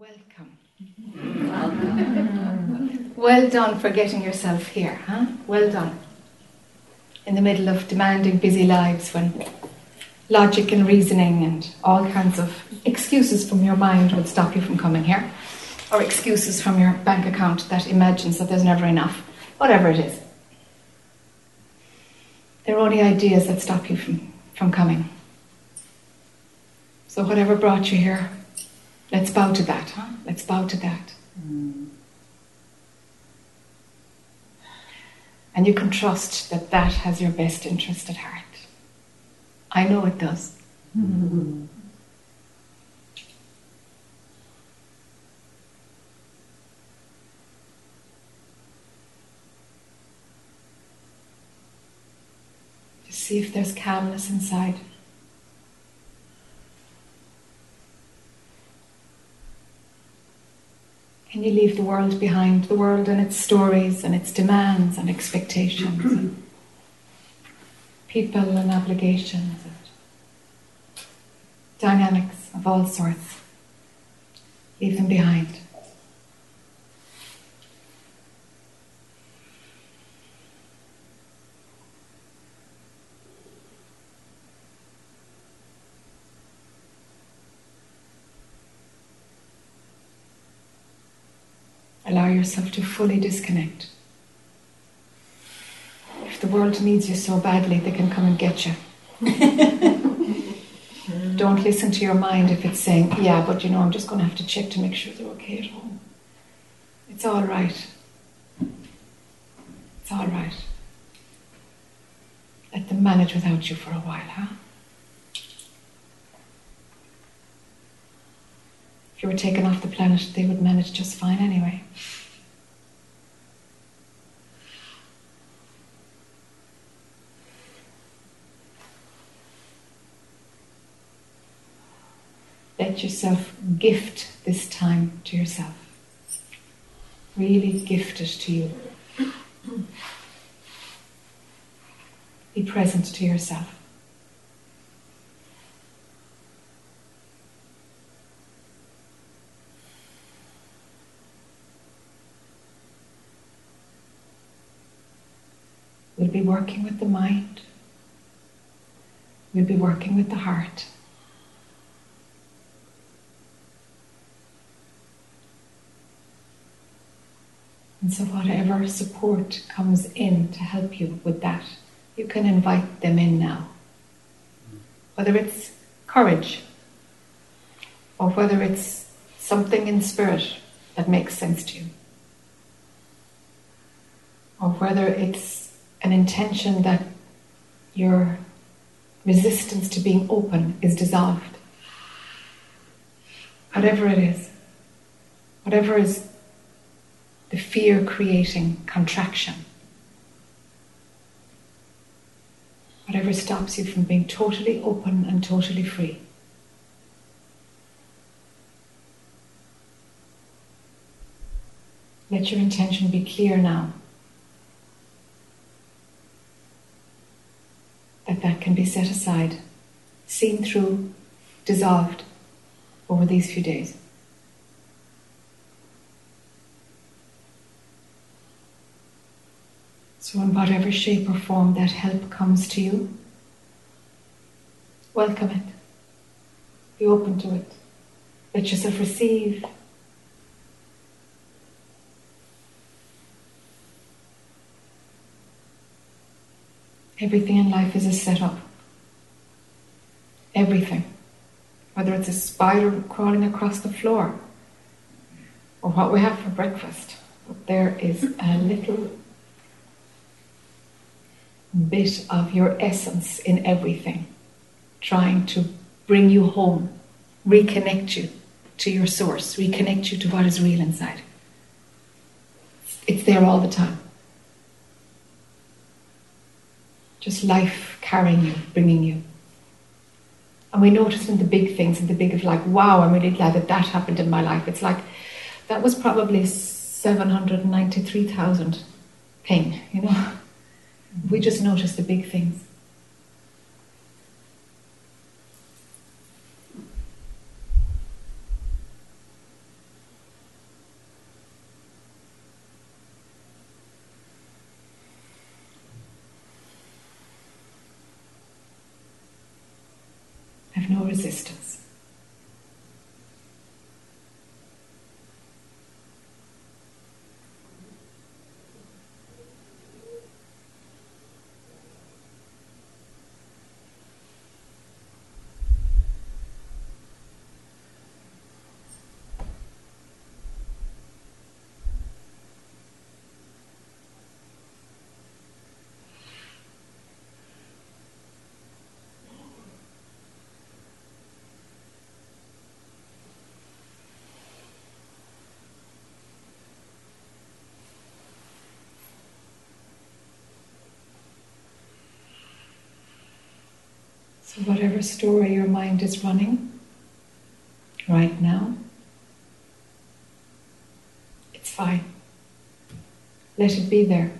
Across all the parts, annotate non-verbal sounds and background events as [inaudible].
Welcome. well done for getting yourself here, huh? Well done. In the middle of demanding, busy lives when logic and reasoning and all kinds of excuses from your mind would stop you from coming here, or excuses from your bank account that imagines that there's never enough, whatever it is. They're only ideas that stop you from, from coming. So, whatever brought you here, Let's bow to that, huh? Let's bow to that. Mm. And you can trust that that has your best interest at heart. I know it does. Mm-hmm. Just see if there's calmness inside. Can you leave the world behind? The world and its stories and its demands and expectations, and people and obligations, and dynamics of all sorts. Leave them behind. Yourself to fully disconnect. If the world needs you so badly, they can come and get you. [laughs] Don't listen to your mind if it's saying, yeah, but you know, I'm just going to have to check to make sure they're okay at home. It's all right. It's all right. Let them manage without you for a while, huh? If you were taken off the planet, they would manage just fine anyway. Yourself gift this time to yourself. Really gift it to you. Be present to yourself. We'll be working with the mind. We'll be working with the heart. And so, whatever support comes in to help you with that, you can invite them in now. Whether it's courage, or whether it's something in spirit that makes sense to you, or whether it's an intention that your resistance to being open is dissolved. Whatever it is, whatever is the fear creating contraction, whatever stops you from being totally open and totally free. Let your intention be clear now. that that can be set aside, seen through, dissolved over these few days. So, in whatever shape or form that help comes to you, welcome it. Be open to it. Let yourself receive Everything in life is a setup. Everything. Whether it's a spider crawling across the floor or what we have for breakfast. There is a little bit of your essence in everything, trying to bring you home, reconnect you to your source, reconnect you to what is real inside. It's there all the time. just life carrying you, bringing you. And we notice in the big things, in the big of like, wow, I'm really glad that that happened in my life. It's like, that was probably 793,000 thing, you know. We just notice the big things. no resistance. Whatever story your mind is running right now, it's fine. Let it be there.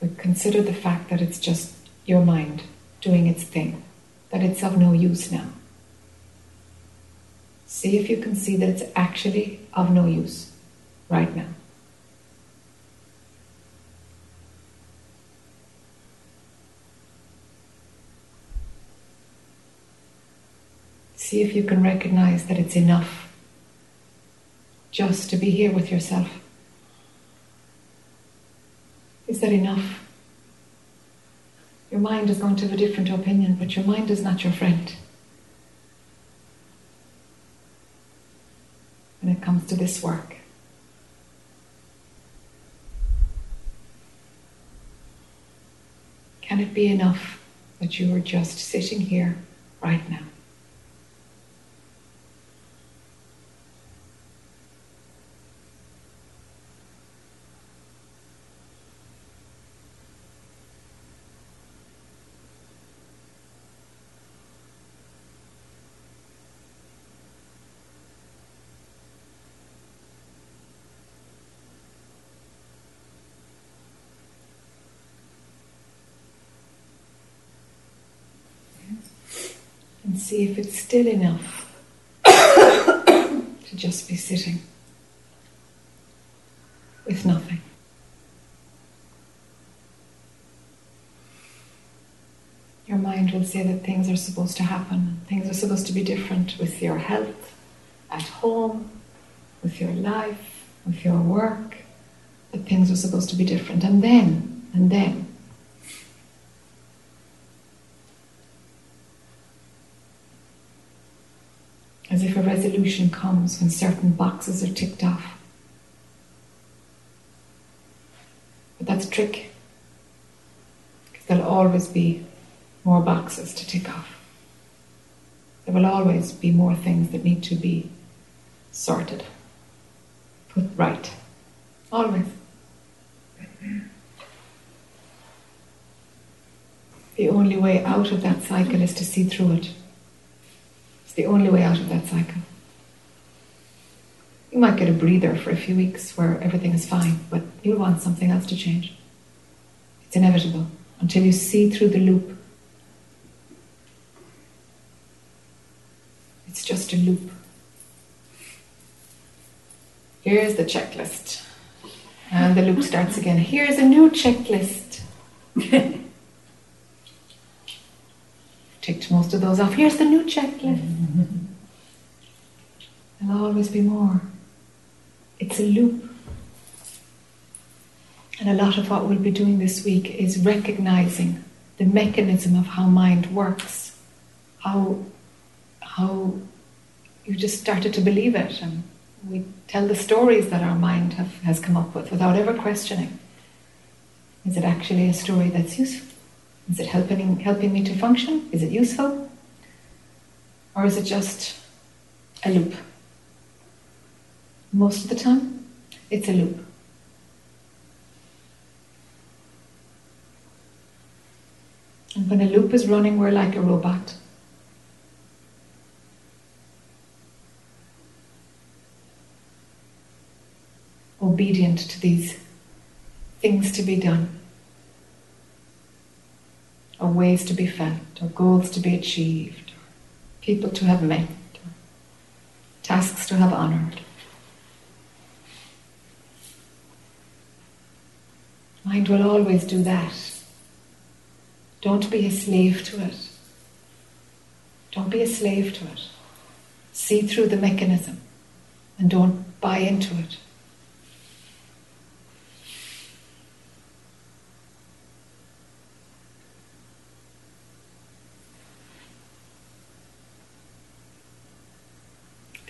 But consider the fact that it's just your mind doing its thing, that it's of no use now. See if you can see that it's actually of no use right now. See if you can recognize that it's enough just to be here with yourself. Is that enough? Your mind is going to have a different opinion, but your mind is not your friend. When it comes to this work. Can it be enough that you are just sitting here right now? And see if it's still enough [coughs] to just be sitting with nothing. Your mind will say that things are supposed to happen, things are supposed to be different with your health, at home, with your life, with your work, that things are supposed to be different. And then, and then, as if a resolution comes when certain boxes are ticked off. But that's a trick, because there'll always be more boxes to tick off. There will always be more things that need to be sorted, put right. Always. The only way out of that cycle is to see through it the only way out of that cycle. You might get a breather for a few weeks where everything is fine, but you'll want something else to change. It's inevitable until you see through the loop. It's just a loop. Here's the checklist. And the loop starts again. Here's a new checklist. [laughs] ticked most of those off. Here's the new checklist. [laughs] There'll always be more. It's a loop. And a lot of what we'll be doing this week is recognizing the mechanism of how mind works, how, how you just started to believe it. And we tell the stories that our mind have, has come up with without ever questioning. Is it actually a story that's useful? Is it helping, helping me to function? Is it useful? Or is it just a loop? Most of the time, it's a loop. And when a loop is running, we're like a robot. Obedient to these things to be done or ways to be felt, or goals to be achieved, people to have met, tasks to have honoured. Mind will always do that. Don't be a slave to it. Don't be a slave to it. See through the mechanism and don't buy into it.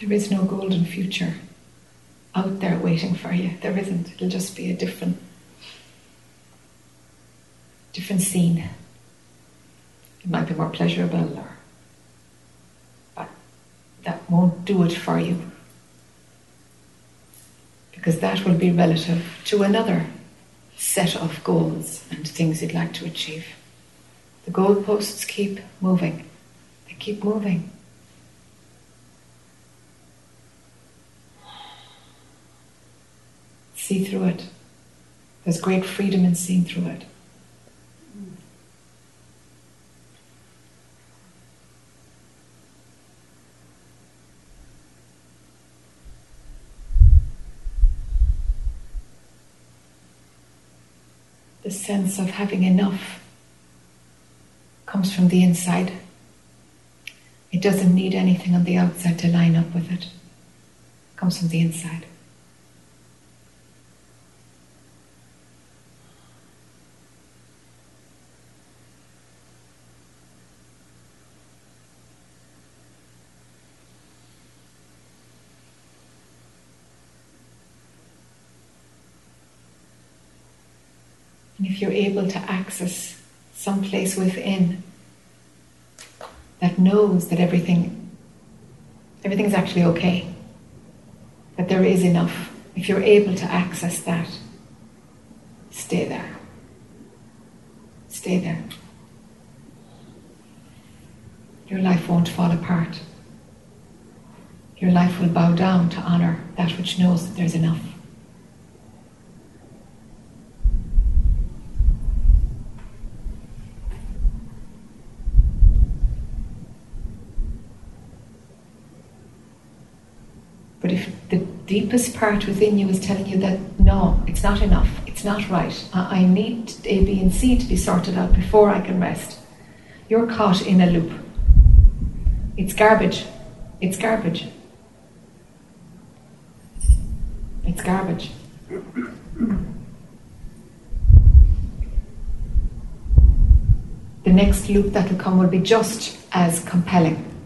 There is no golden future out there waiting for you. There isn't. It'll just be a different, different scene. It might be more pleasurable, or but that won't do it for you because that will be relative to another set of goals and things you'd like to achieve. The goalposts keep moving. They keep moving. See through it. There's great freedom in seeing through it. The sense of having enough comes from the inside. It doesn't need anything on the outside to line up with it. it comes from the inside. And if you're able to access some place within that knows that everything everything's actually okay, that there is enough, if you're able to access that, stay there. Stay there. Your life won't fall apart. Your life will bow down to honor that which knows that there's enough. But if the deepest part within you is telling you that no, it's not enough, it's not right, I need A, B, and C to be sorted out before I can rest, you're caught in a loop. It's garbage. It's garbage. It's garbage. The next loop that will come will be just as compelling.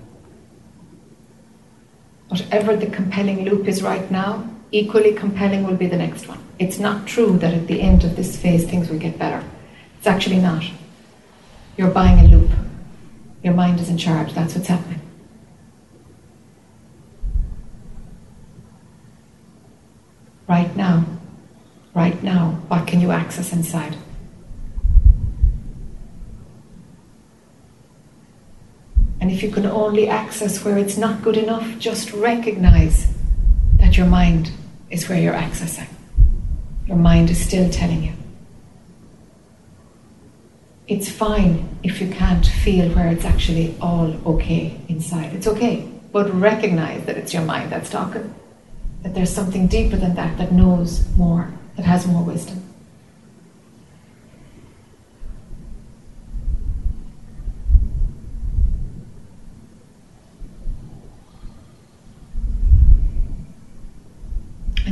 Whatever the compelling loop is right now, equally compelling will be the next one. It's not true that at the end of this phase things will get better. It's actually not. You're buying a loop. Your mind is in charge. That's what's happening. Right now, right now, what can you access inside? And if you can only access where it's not good enough, just recognize that your mind is where you're accessing. Your mind is still telling you. It's fine if you can't feel where it's actually all okay inside. It's okay, but recognize that it's your mind that's talking. That there's something deeper than that that knows more, that has more wisdom.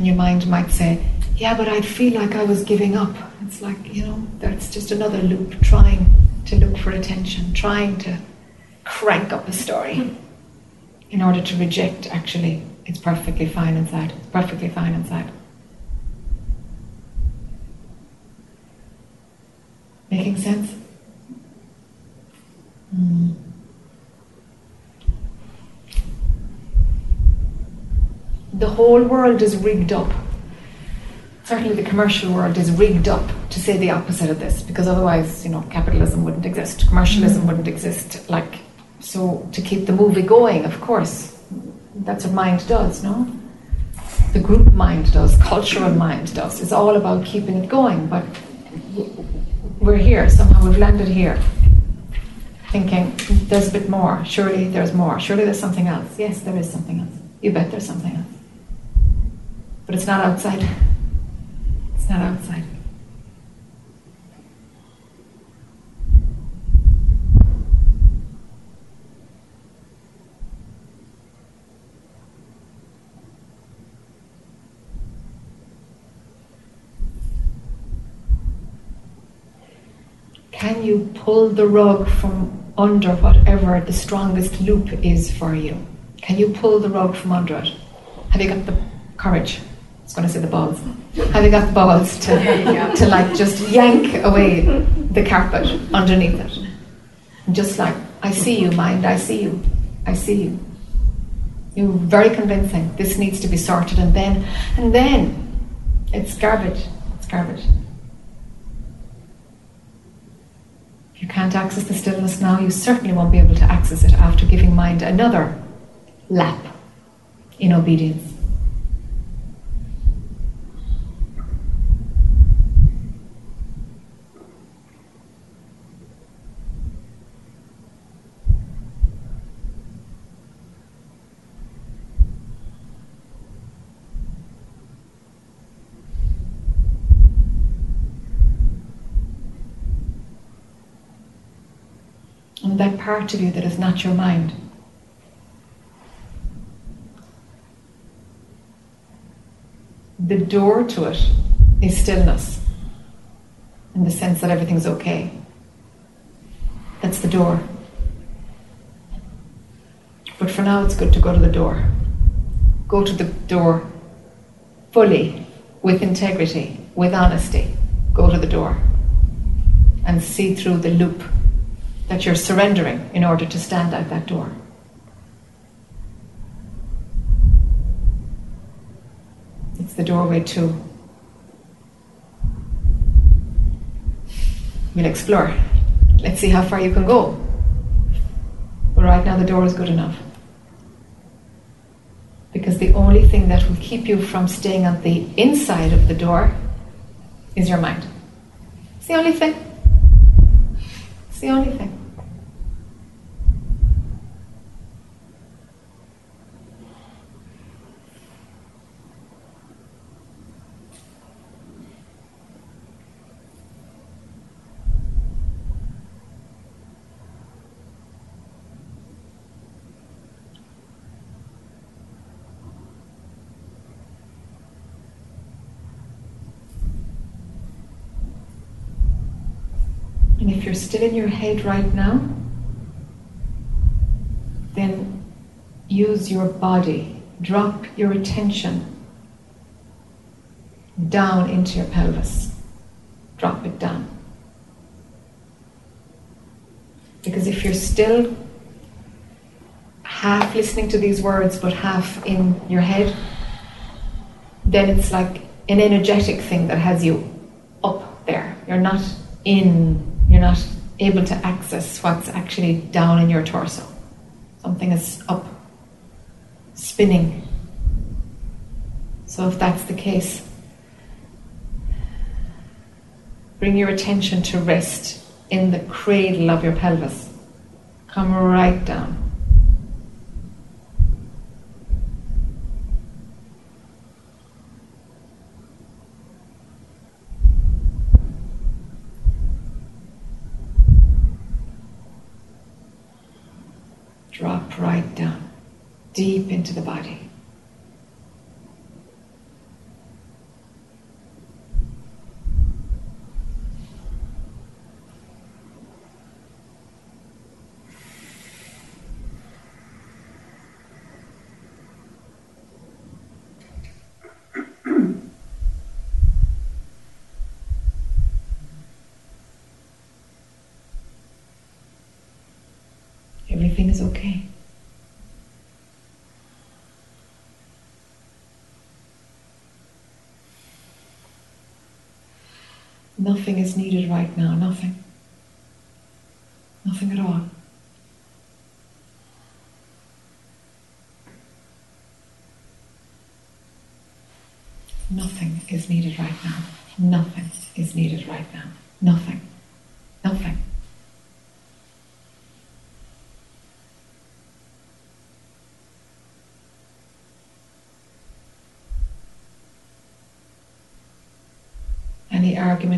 And your mind might say, Yeah, but I'd feel like I was giving up. It's like, you know, that's just another loop trying to look for attention, trying to crank up a story in order to reject actually it's perfectly fine inside. It's perfectly fine inside. Making sense? Mm. The whole world is rigged up. Certainly, the commercial world is rigged up to say the opposite of this, because otherwise, you know, capitalism wouldn't exist, commercialism mm. wouldn't exist. Like, so to keep the movie going, of course, that's what mind does, no? The group mind does, cultural mind does. It's all about keeping it going, but we're here, somehow we've landed here, thinking there's a bit more, surely there's more, surely there's something else. Yes, there is something else. You bet there's something else. But it's not outside. It's not outside. Can you pull the rug from under whatever the strongest loop is for you? Can you pull the rug from under it? Have you got the courage? Was going to say the balls. Have you got the balls to, to like just yank away the carpet underneath it? Just like, I see you, mind, I see you, I see you. You're very convincing. This needs to be sorted, and then, and then, it's garbage. It's garbage. you can't access the stillness now, you certainly won't be able to access it after giving mind another lap in obedience. and that part of you that is not your mind. The door to it is stillness, in the sense that everything's okay. That's the door. But for now, it's good to go to the door. Go to the door fully, with integrity, with honesty. Go to the door and see through the loop that you're surrendering in order to stand out that door. It's the doorway to. We'll explore. Let's see how far you can go. But right now, the door is good enough. Because the only thing that will keep you from staying on the inside of the door is your mind. It's the only thing. It's the only thing. In your head right now, then use your body. Drop your attention down into your pelvis. Drop it down. Because if you're still half listening to these words but half in your head, then it's like an energetic thing that has you up there. You're not in you're not able to access what's actually down in your torso. Something is up, spinning. So, if that's the case, bring your attention to rest in the cradle of your pelvis. Come right down. drop right down, deep into the body. Everything is okay. Nothing is needed right now, nothing. Nothing at all. Nothing is needed right now. Nothing is needed right now. Nothing. Nothing.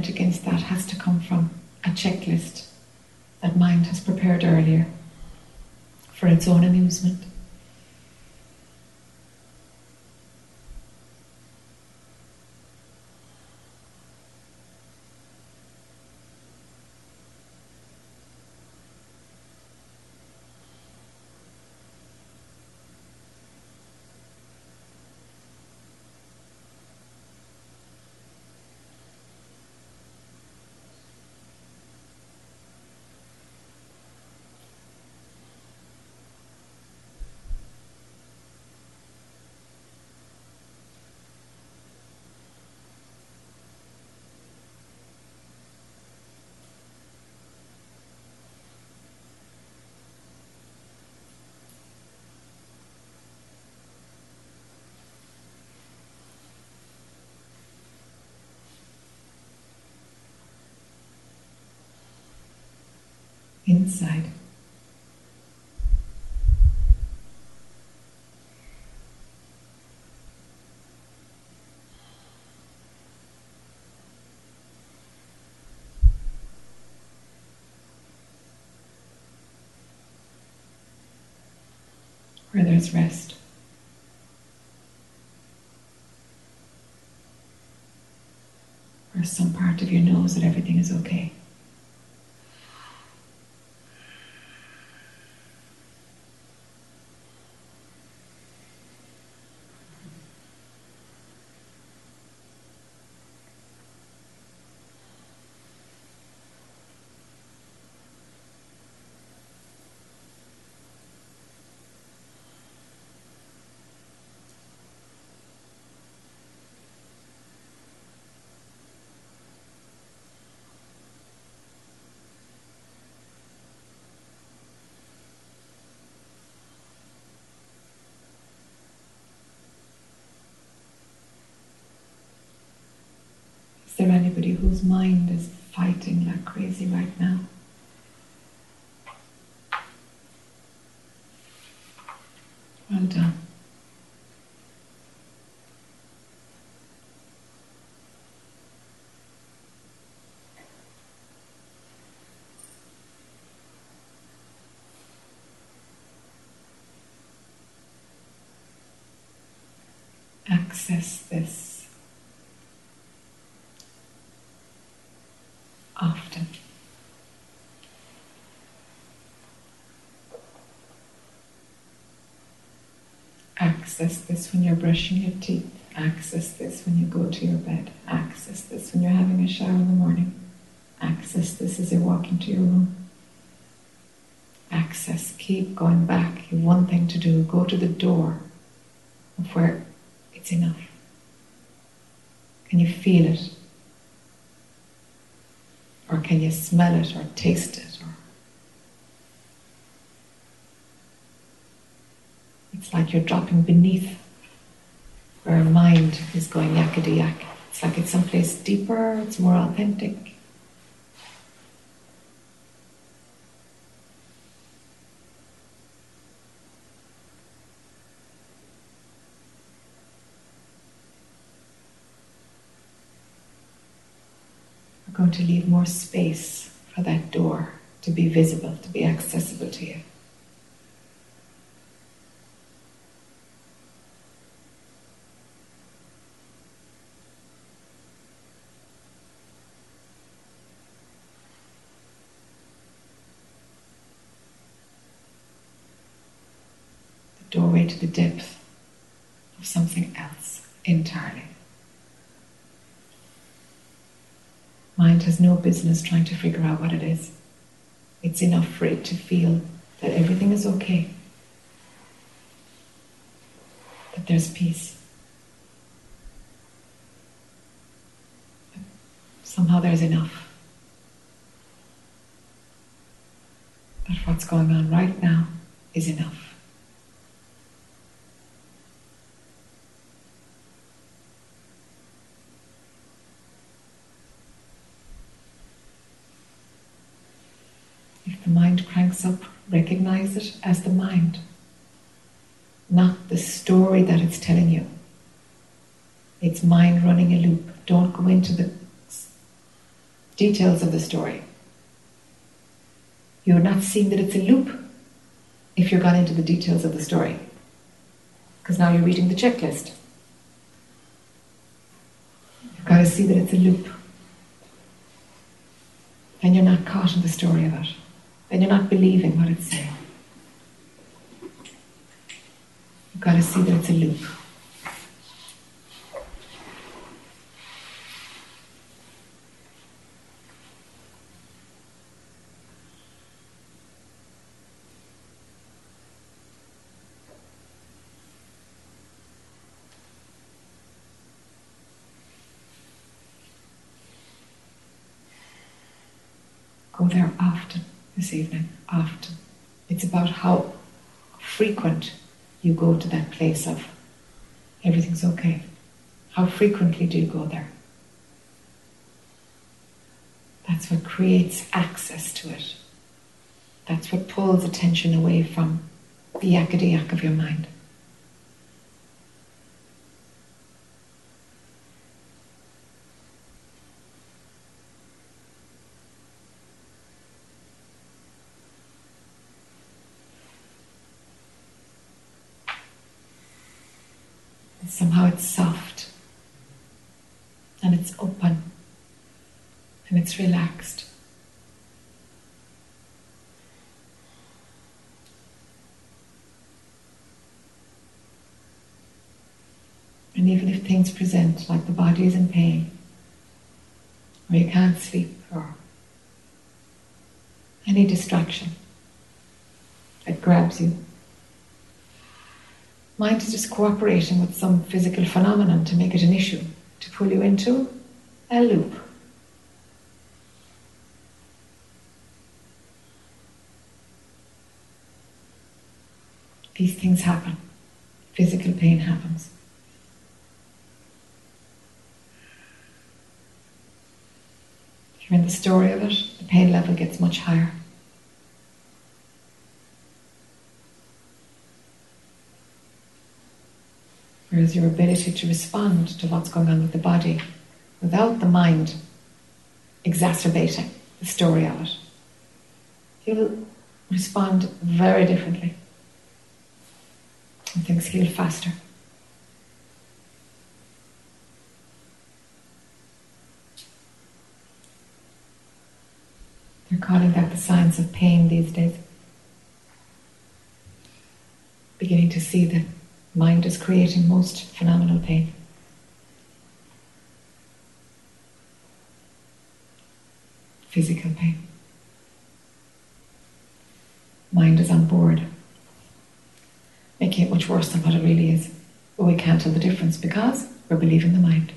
Against that has to come from a checklist that mind has prepared earlier for its own amusement. Inside. Where there's rest. Or some part of you knows that everything is okay. Is there anybody whose mind is fighting like crazy right now? Well done. Access this. often. Access this when you're brushing your teeth. Access this when you go to your bed. Access this when you're having a shower in the morning. Access this as you're walking to your room. Access. Keep going back. You have one thing to do. Go to the door of where it's enough. Can you feel it? Or can you smell it or taste it? Or it's like you're dropping beneath where a mind is going yakety yak. It's like it's someplace deeper, it's more authentic. We're going to leave more space for that door to be visible, to be accessible to you. The doorway to the depth of something else entirely. Mind has no business trying to figure out what it is. It's enough for it to feel that everything is okay, that there's peace. Somehow there's enough. That what's going on right now is enough. The mind cranks up, recognize it as the mind, not the story that it's telling you. It's mind running a loop. Don't go into the details of the story. You're not seeing that it's a loop if you're gone into the details of the story. Because now you're reading the checklist. You've got to see that it's a loop. And you're not caught in the story of it then you're not believing what it's saying. You've got to see that it's a loop. Go there often this evening often. It's about how frequent you go to that place of everything's okay. How frequently do you go there? That's what creates access to it. That's what pulls attention away from the yakadiyak of your mind. somehow it's soft and it's open and it's relaxed. And even if present like the body is in pain, or you can't sleep, or any distraction that grabs you, mind is just cooperating with some physical phenomenon to make it an issue, to pull you into a loop. These things happen. Physical pain happens. You're in the story of it, the pain level gets much higher. Whereas your ability to respond to what's going on with the body without the mind exacerbating the story of it, you'll respond very differently. And things heal faster. They're calling that the science of pain these days. Beginning to see that mind is creating most phenomenal pain. Physical pain. Mind is on board, making it much worse than what it really is. But we can't tell the difference because we're believing the mind.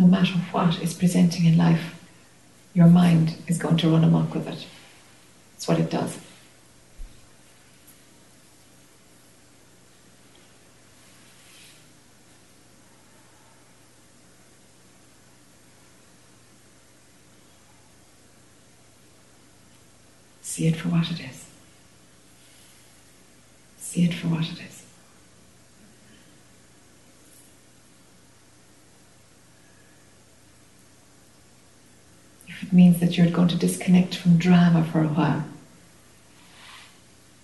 no matter what is presenting in life, your mind is going to run amok with it. That's what it does. See it for what it is. See it for what it is. Means that you're going to disconnect from drama for a while.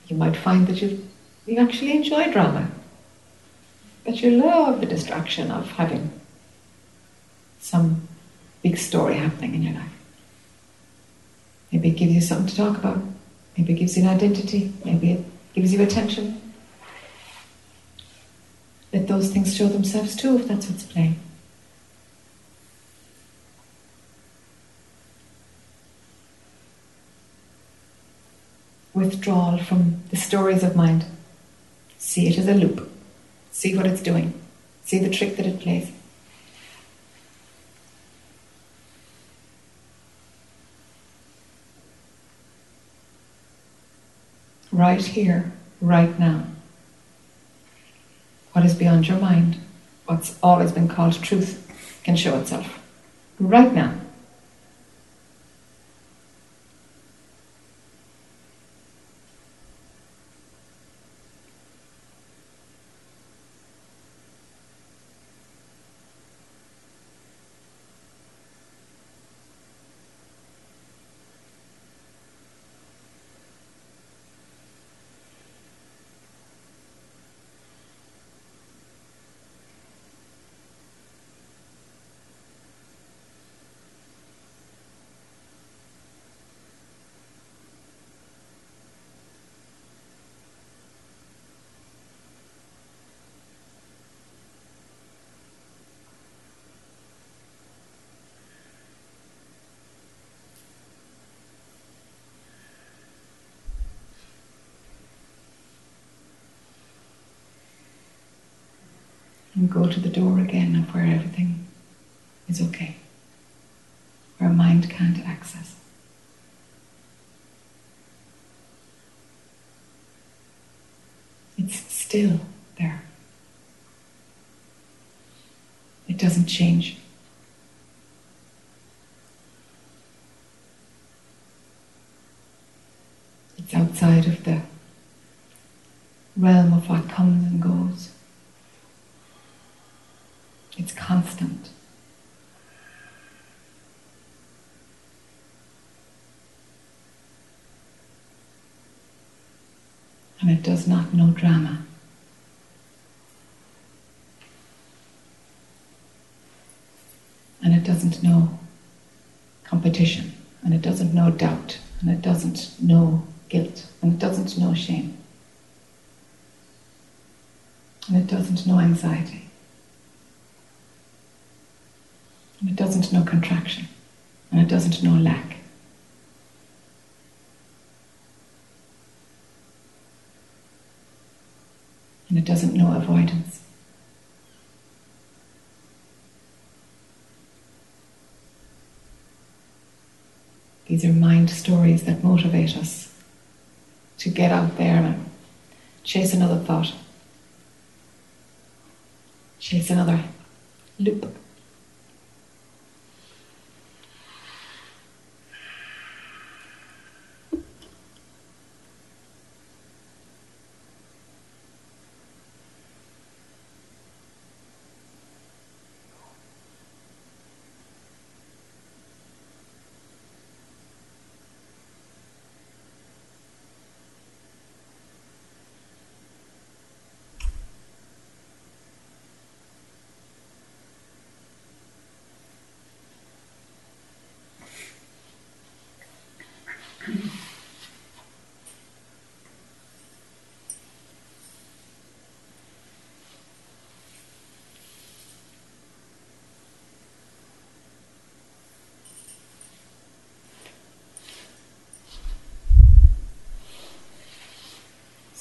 You might find that you, you actually enjoy drama, that you love the distraction of having some big story happening in your life. Maybe it gives you something to talk about. Maybe it gives you an identity. Maybe it gives you attention. Let those things show themselves too if that's what's playing. Withdrawal from the stories of mind. See it as a loop. See what it's doing. See the trick that it plays. Right here, right now. What is beyond your mind, what's always been called truth, can show itself. Right now. and go to the door again of where everything is okay, where mind can't access. It's still there. It doesn't change. It's outside of the realm of what comes and goes. It's constant. And it does not know drama. And it doesn't know competition. And it doesn't know doubt. And it doesn't know guilt. And it doesn't know shame. And it doesn't know anxiety. And it doesn't know contraction. And it doesn't know lack. And it doesn't know avoidance. These are mind stories that motivate us to get out there and chase another thought, chase another loop.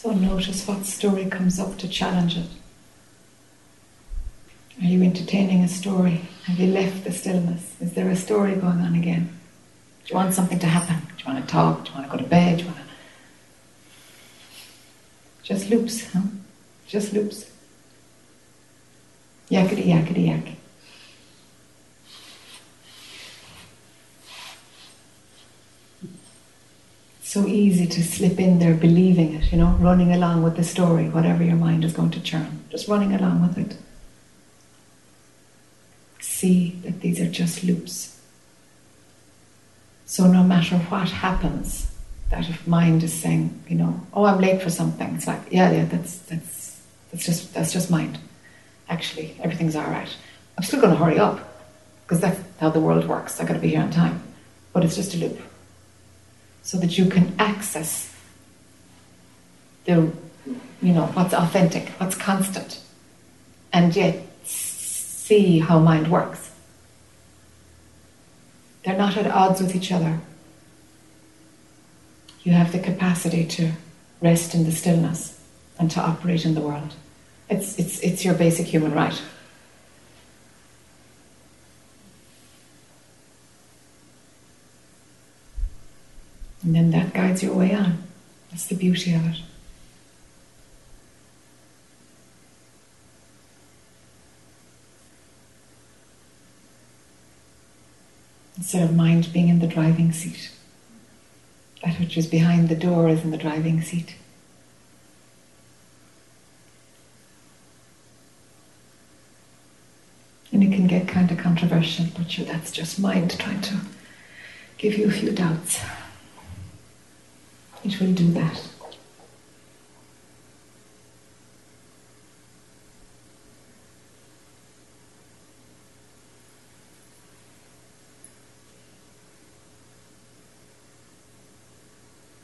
So notice what story comes up to challenge it. Are you entertaining a story? Have you left the stillness? Is there a story going on again? Do you want something to happen? Do you want to talk? Do you want to go to bed? Do you want to... Just loops, huh? Just loops. Yakety yakety yak. So easy to slip in there believing it, you know, running along with the story, whatever your mind is going to churn, just running along with it. See that these are just loops. So no matter what happens, that if mind is saying, you know, oh, I'm late for something, it's like, yeah, yeah, that's that's that's just that's just mind. Actually, everything's all right. I'm still to hurry up because that's how the world works. I got to be here on time, but it's just a loop so that you can access the, you know, what's authentic, what's constant, and yet see how mind works. They're not at odds with each other. You have the capacity to rest in the stillness and to operate in the world. It's, it's, it's your basic human right. And then that guides your way on. That's the beauty of it. Instead of mind being in the driving seat, that which is behind the door is in the driving seat. And it can get kind of controversial, but sure, that's just mind trying to give you a few doubts it will do that.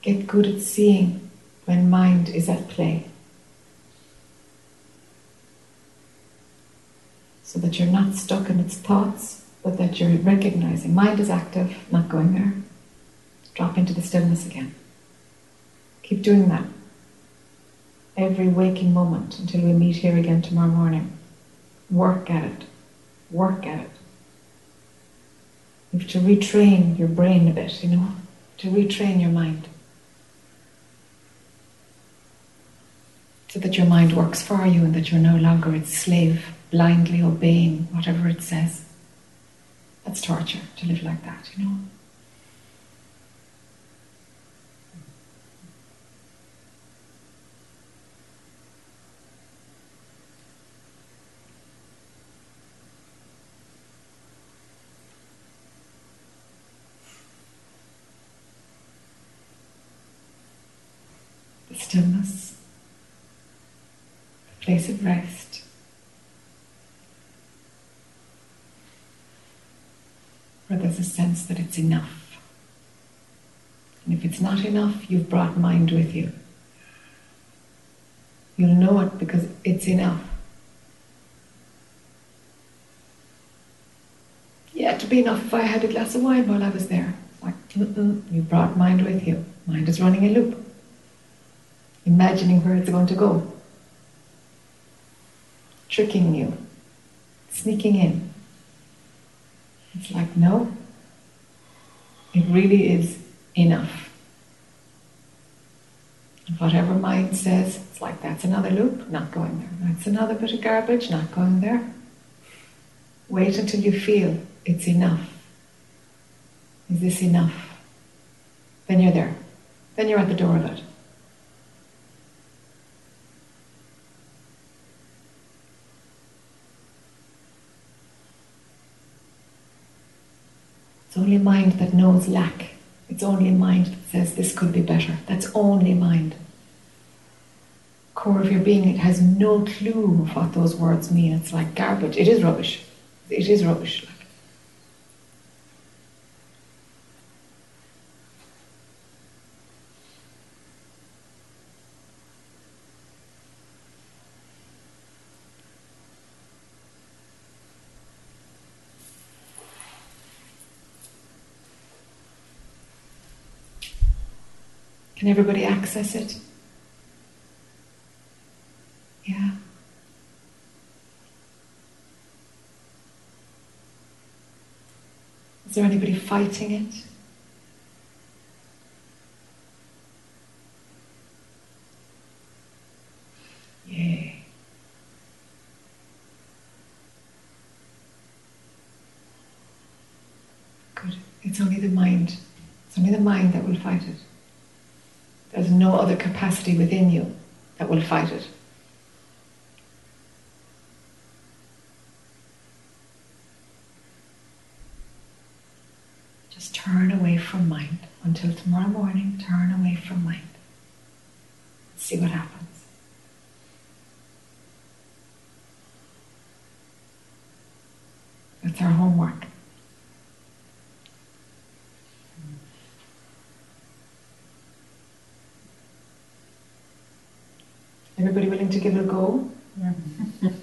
Get good at seeing when mind is at play. So that you're not stuck in its thoughts, but that you're recognizing mind is active, not going there. Drop into the stillness again. Keep doing that every waking moment until we meet here again tomorrow morning. Work at it. Work at it. You have to retrain your brain a bit, you know, to retrain your mind. so that your mind works for you and that you're no longer its slave, blindly obeying whatever it says. That's torture to live like that, you know. The stillness, the place of rest. where there's a sense that it's enough. And if it's not enough, you've brought mind with you. You'll know it because it's enough. Yeah, to be enough if I had a glass of wine while I was there. Like, you brought mind with you. Mind is running a loop, imagining where it's going to go, tricking you, sneaking in. It's like, no, it really is enough. whatever mind says, it's like, that's another loop, not going there. That's another bit of garbage, not going there. Wait until you feel it's enough. Is this enough? Then you're there. Then you're at the door of it. Only mind that knows lack. It's only a mind that says this could be better. That's only mind. Core of your being, it has no clue of what those words mean. It's like garbage. It is rubbish. It is rubbish. Can everybody access it? Yeah. Is there anybody fighting it? Yay. Good. It's only the mind. It's only the mind that will fight it. No other capacity within you that will fight it. Just turn away from mind until tomorrow morning. Turn away from mind. See what happens. That's our homework. Everybody willing to give it a go? Yeah. Mm-hmm. [laughs]